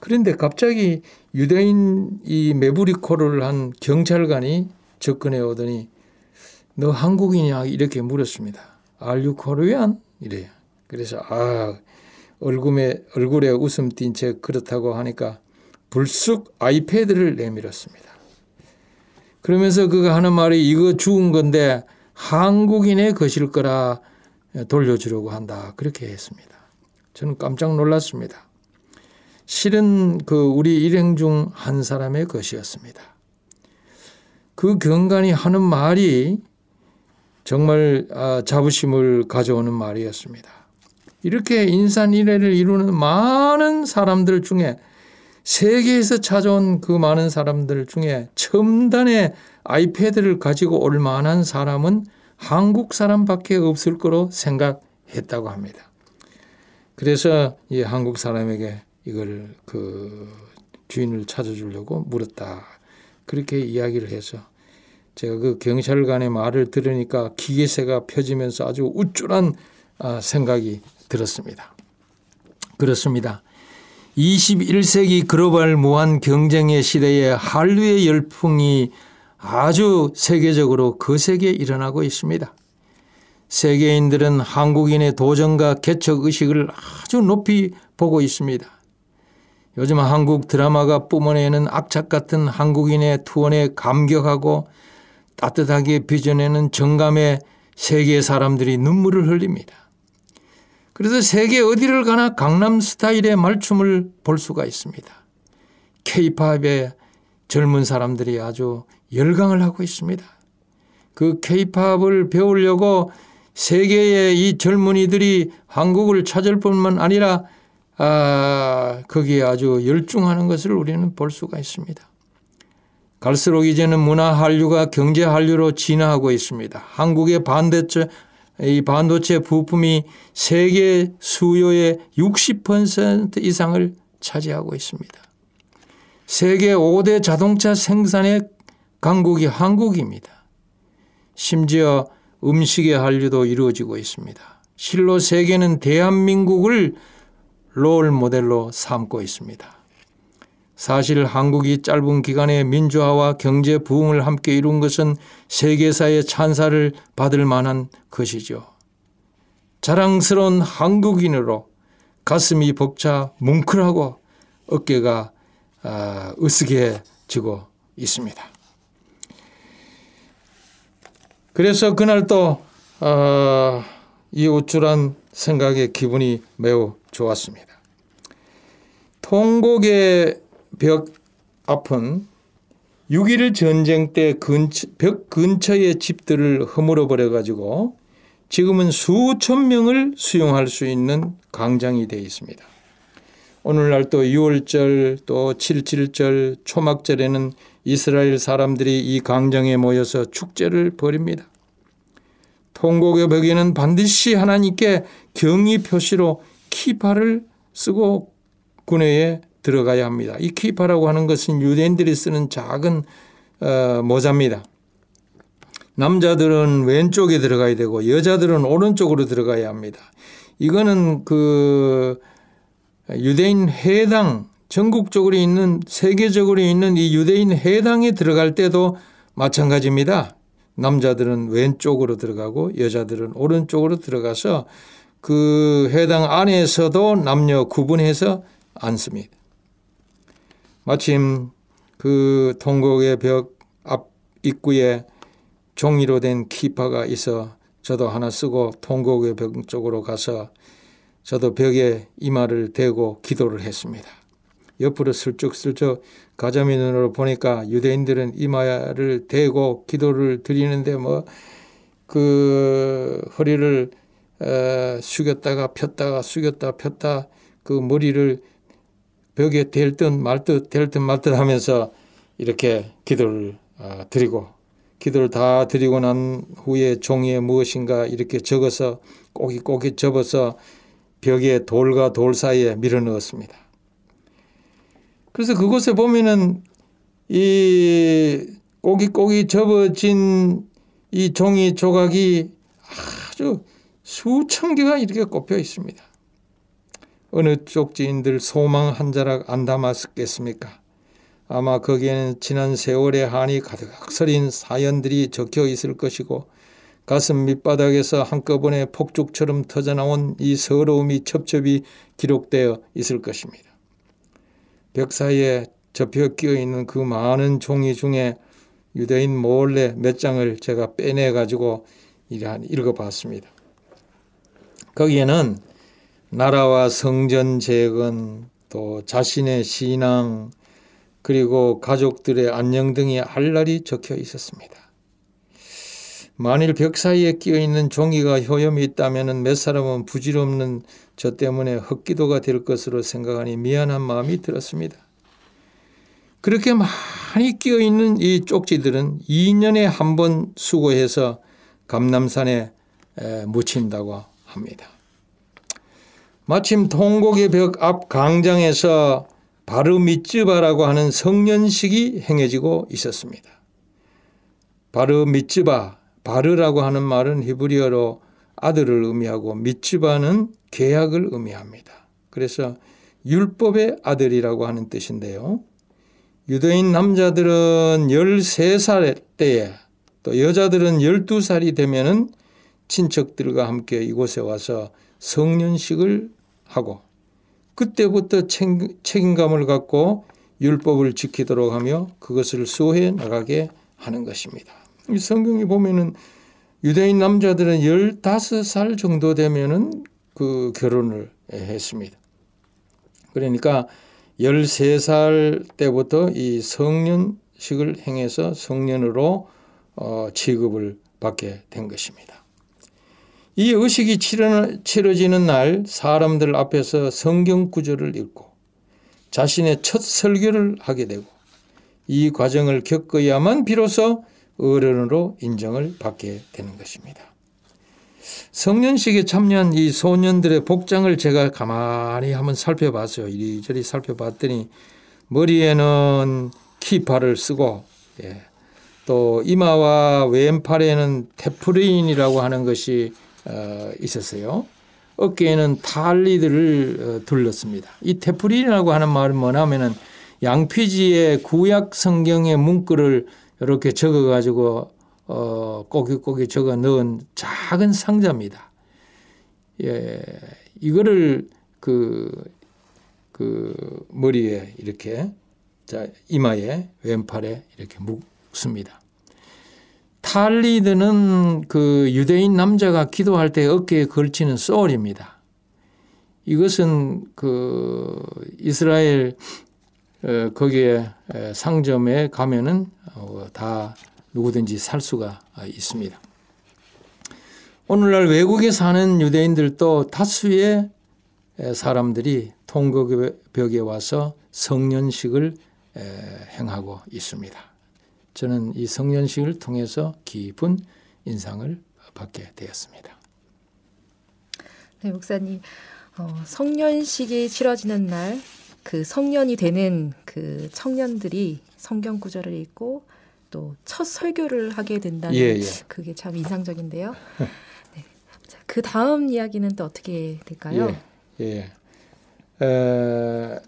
그런데 갑자기 유대인 이 메부리코를 한 경찰관이 접근해 오더니 너 한국인이냐 이렇게 물었습니다. You Korean? 이래요. 그래서 아 얼굴에 얼굴에 웃음 띈채 그렇다고 하니까 불쑥 아이패드를 내밀었습니다. 그러면서 그가 하는 말이 이거 죽은 건데 한국인의 것일 거라 돌려주려고 한다. 그렇게 했습니다. 저는 깜짝 놀랐습니다. 실은 그 우리 일행 중 한 사람의 것이었습니다. 그 경관이 하는 말이 정말 아, 자부심을 가져오는 말이었습니다. 이렇게 인산인해를 이루는 많은 사람들 중에 세계에서 찾아온 그 많은 사람들 중에 첨단의 아이패드를 가지고 올 만한 사람은 한국 사람밖에 없을 거로 생각했다고 합니다. 그래서 이 한국 사람에게 이걸 그 주인을 찾아주려고 물었다. 그렇게 이야기를 해서 제가 그 경찰관의 말을 들으니까 기계세가 펴지면서 아주 우쭐한 아, 생각이 들었습니다. 그렇습니다. 21세기 글로벌 무한 경쟁의 시대에 한류의 열풍이 아주 세계적으로 거세게 일어나고 있습니다. 세계인들은 한국인의 도전과 개척 의식을 아주 높이 보고 있습니다. 요즘 한국 드라마가 뿜어내는 악착 같은 한국인의 투혼에 감격하고 따뜻하게 빚어내는 정감에 세계 사람들이 눈물을 흘립니다. 그래서 세계 어디를 가나 강남 스타일의 말춤을 볼 수가 있습니다. 케이팝의 젊은 사람들이 아주 열광을 하고 있습니다. 그 케이팝을 배우려고 세계의 이 젊은이들이 한국을 찾을 뿐만 아니라 아, 거기에 아주 열중하는 것을 우리는 볼 수가 있습니다. 갈수록 이제는 문화 한류가 경제 한류로 진화하고 있습니다. 한국의 반도체 이 반도체 부품이 세계 수요의 60% 이상을 차지하고 있습니다. 세계 5대 자동차 생산의 강국이 한국입니다. 심지어 음식의 한류도 이루어지고 있습니다. 실로 세계는 대한민국을 롤 모델로 삼고 있습니다. 사실 한국이 짧은 기간에 민주화와 경제 부흥을 함께 이룬 것은 세계사의 찬사를 받을 만한 것이죠. 자랑스러운 한국인으로 가슴이 벅차 뭉클하고 어깨가 아, 으스개지고 있습니다. 그래서 그날 또이 어, 우쭐한 생각에 기분이 매우 좋았습니다. 통곡의 벽 앞은 6.1 전쟁 때 근처, 벽 근처의 집들을 허물어 버려 가지고 지금은 수천 명을 수용할 수 있는 광장이 되어 있습니다. 오늘날 또 6월절 또 77절 초막절에는 이스라엘 사람들이 이 광장에 모여서 축제를 벌입니다. 통곡의 벽에는 반드시 하나님께 경의 표시로 키파를 쓰고 군회에 들어가야 합니다. 이 키파라고 하는 것은 유대인들이 쓰는 작은 어, 모자입니다. 남자들은 왼쪽에 들어가야 되고 여자들은 오른쪽으로 들어가야 합니다. 이거는 그 유대인 해당 전국적으로 있는 세계적으로 있는 이 유대인 해당에 들어갈 때도 마찬가지입니다. 남자들은 왼쪽으로 들어가고 여자들은 오른쪽으로 들어가서 그 해당 안에서도 남녀 구분해서 앉습니다. 마침 그 통곡의 벽 앞 입구에 종이로 된 키파가 있어 저도 하나 쓰고 통곡의 벽 쪽으로 가서 저도 벽에 이마를 대고 기도를 했습니다. 옆으로 슬쩍슬쩍 가자미 눈으로 보니까 유대인들은 이마를 대고 기도를 드리는데 뭐 그 허리를 숙였다가 폈다가 숙였다 폈다 그 머리를 벽에 댈 듯 말듯 댈 듯 말듯 하면서 이렇게 기도를 어, 드리고 기도를 다 드리고 난 후에 종이에 무엇인가 이렇게 적어서 꼬깃꼬깃 접어서 벽에 돌과 돌 사이에 밀어 넣었습니다. 그래서 그곳에 보면은 이 꼬깃꼬깃 접어진 이 종이 조각이 아주 수천 개가 이렇게 꼽혀 있습니다. 어느 쪽지인들 소망 한 자락 안 담았겠습니까? 아마 거기에는 지난 세월의 한이 가득 서린 사연들이 적혀 있을 것이고 가슴 밑바닥에서 한꺼번에 폭죽처럼 터져나온 이 서러움이 첩첩이 기록되어 있을 것입니다. 벽 사이에 접혀 끼어 있는 그 많은 종이 중에 유대인 몰래 몇 장을 제가 빼내 가지고 읽어 봤습니다. 거기에는 나라와 성전 재건 또 자신의 신앙 그리고 가족들의 안녕 등이 알날이 적혀 있었습니다. 만일 벽 사이에 끼어 있는 종이가 효염이 있다면 몇 사람은 부질없는 저 때문에 헛기도가 될 것으로 생각하니 미안한 마음이 들었습니다. 그렇게 많이 끼어 있는 이 쪽지들은 2년에 한 번 수거해서 감남산에 묻힌다고 합니다. 마침 통곡의 벽앞 광장에서 바르미츠바라고 하는 성년식이 행해지고 있었습니다. 바르미츠바, 바르라고 하는 말은 히브리어로 아들을 의미하고 미츠바는 계약을 의미합니다. 그래서 율법의 아들이라고 하는 뜻인데요. 유대인 남자들은 13살 때에 또 여자들은 12살이 되면은 친척들과 함께 이곳에 와서 성년식을 하고 그때부터 책임감을 갖고 율법을 지키도록 하며 그것을 수호해 나가게 하는 것입니다. 이 성경에 보면은 유대인 남자들은 15살 정도 되면은 그 결혼을 했습니다. 그러니까 13살 때부터 이 성년식을 행해서 성년으로 어, 취급을 받게 된 것입니다. 이 의식이 치러지는 날 사람들 앞에서 성경 구절을 읽고 자신의 첫 설교를 하게 되고 이 과정을 겪어야만 비로소 어른으로 인정을 받게 되는 것입니다. 성년식에 참여한 이 소년들의 복장을 제가 가만히 한번 살펴봤어요. 이리저리 살펴봤더니 머리에는 키파를 쓰고 예. 또 이마와 왼팔에는 테프린이라고 하는 것이 어, 있었어요. 어깨에는 탈리들을 어, 둘렀습니다. 이 테프린이라고 하는 말은 뭐냐면은 양피지에 구약 성경의 문구를 이렇게 적어 가지고 어, 꼬깃꼬깃 적어 넣은 작은 상자입니다. 예, 이거를 그, 그 머리에 이렇게 자, 이마에 왼팔에 이렇게 묶습니다. 탈리드는 그 유대인 남자가 기도할 때 어깨에 걸치는 소울입니다. 이것은 그 이스라엘 어, 거기에 상점에 가면은 어, 다 누구든지 살 수가 있습니다. 오늘날 외국에 사는 유대인들도 다수의 사람들이 통곡벽에 와서 성년식을 행하고 있습니다. 저는 이 성년식을 통해서 깊은 인상을 받게 되었습니다. 네, 목사님. 어, 성년식이 치러지는 날 그 성년이 되는 그 청년들이 성경 구절을 읽고 또 첫 설교를 하게 된다는 예, 예. 그게 참 인상적인데요. [LAUGHS] 네. 자, 그 다음 이야기는 또 어떻게 될까요? 예. 예. 에,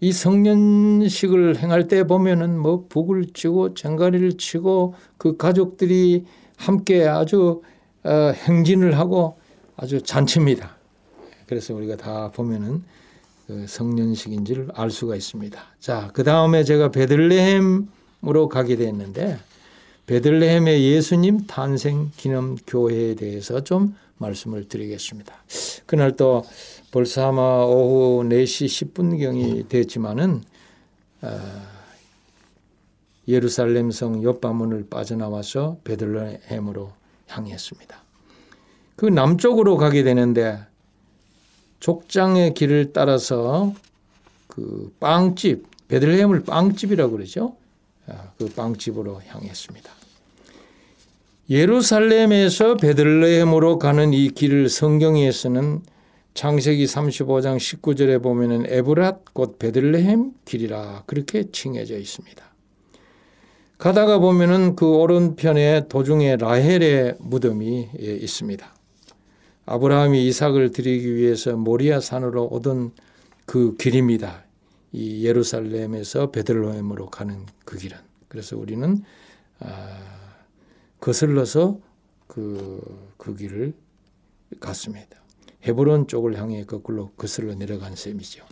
이 성년식을 행할 때 보면은 뭐 북을 치고 쟁가리를 치고 그 가족들이 함께 아주 어, 행진을 하고 아주 잔치입니다. 그래서 우리가 다 보면은 그 성년식인지를 알 수가 있습니다. 자, 그 다음에 제가 베들레헴으로 가게 됐는데 베들레헴의 예수님 탄생 기념 교회에 대해서 좀 말씀을 드리겠습니다. 그날 또 벌써 아마 오후 4시 10분경이 됐지만은 어, 예루살렘 성 옆바문을 빠져나와서 베들레헴으로 향했습니다. 그 남쪽으로 가게 되는데 족장의 길을 따라서 그 빵집 베들레헴을 빵집이라고 그러죠. 아, 그 빵집으로 향했습니다. 예루살렘에서 베들레헴으로 가는 이 길을 성경에서는 창세기 35장 19절에 보면은 에브랏 곧 베들레헴 길이라 그렇게 칭해져 있습니다. 가다가 보면은 그 오른편에 도중에 라헬의 무덤이 예, 있습니다. 아브라함이 이삭을 드리기 위해서 모리아 산으로 오던 그 길입니다. 이 예루살렘에서 베들레헴으로 가는 그 길은. 그래서 우리는 아, 거슬러서 그, 그 길을 갔습니다. 헤브론 쪽을 향해 거꾸로 거슬러 내려간 셈이죠.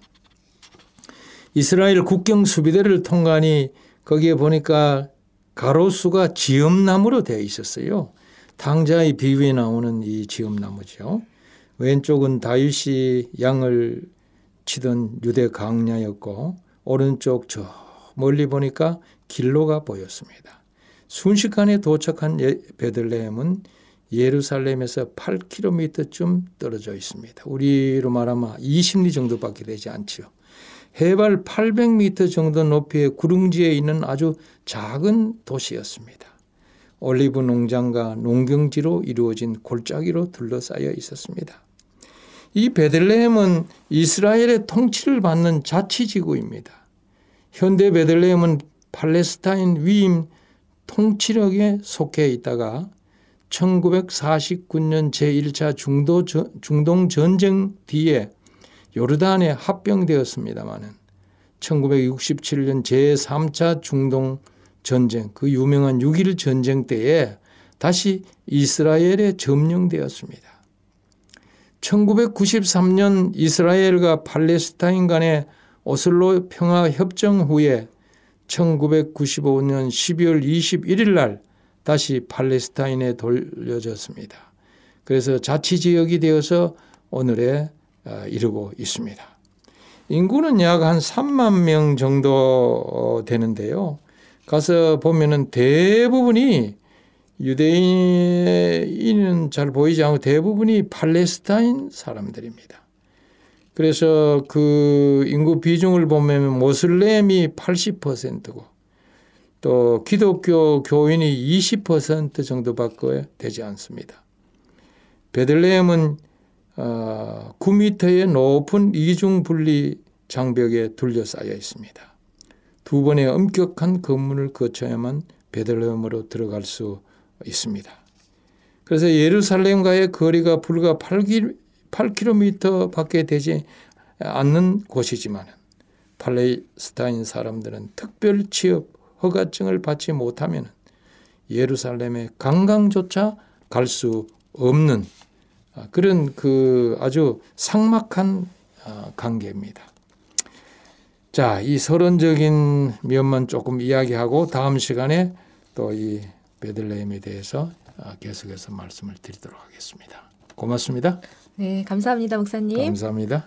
이스라엘 국경 수비대를 통과하니 거기에 보니까 가로수가 지엄나무로 되어 있었어요. 당자의 비유에 나오는 이 지엄나무죠. 왼쪽은 다윗이 양을 치던 유대 강야였고 오른쪽 저 멀리 보니까 길로가 보였습니다. 순식간에 도착한 예, 베들레헴은 예루살렘에서 8km쯤 떨어져 있습니다. 우리로 말하면 20리 정도밖에 되지 않죠. 해발 800m 정도 높이의 구릉지에 있는 아주 작은 도시였습니다. 올리브 농장과 농경지로 이루어진 골짜기로 둘러싸여 있었습니다. 이 베들레헴은 이스라엘의 통치를 받는 자치지구입니다. 현대 베들레헴은 팔레스타인 위임 통치력에 속해 있다가 1949년 제1차 중도 중동 전쟁 뒤에 요르단에 합병되었습니다마는 1967년 제3차 중동 전쟁 그 유명한 6.1 전쟁 때에 다시 이스라엘에 점령되었습니다. 1993년 이스라엘과 팔레스타인 간의 오슬로 평화 협정 후에 1995년 12월 21일 날 다시 팔레스타인에 돌려졌습니다. 그래서 자치 지역이 되어서 오늘에 어, 이르고 있습니다. 인구는 약 한 3만 명 정도 어, 되는데요. 가서 보면은 대부분이 유대인은 잘 보이지 않고 대부분이 팔레스타인 사람들입니다. 그래서 그 인구 비중을 보면 모슬렘이 80%고 또 기독교 교인이 20% 정도밖에 되지 않습니다. 베들레헴은 9m의 어, 높은 이중 분리 장벽에 둘러싸여 있습니다. 두 번의 엄격한 검문을 거쳐야만 베들레헴으로 들어갈 수 있습니다. 그래서 예루살렘과의 거리가 불과 8km 밖에 되지 않는 곳이지만 팔레스타인 사람들은 특별 취업 허가증을 받지 못하면 예루살렘에 관광조차 갈 수 없는 그런 그 아주 상막한 어, 관계입니다. 자, 이 서론적인 면만 조금 이야기하고 다음 시간에 또 이 베들레헴에 대해서 어, 계속해서 말씀을 드리도록 하겠습니다. 고맙습니다. 네, 감사합니다, 목사님. 감사합니다.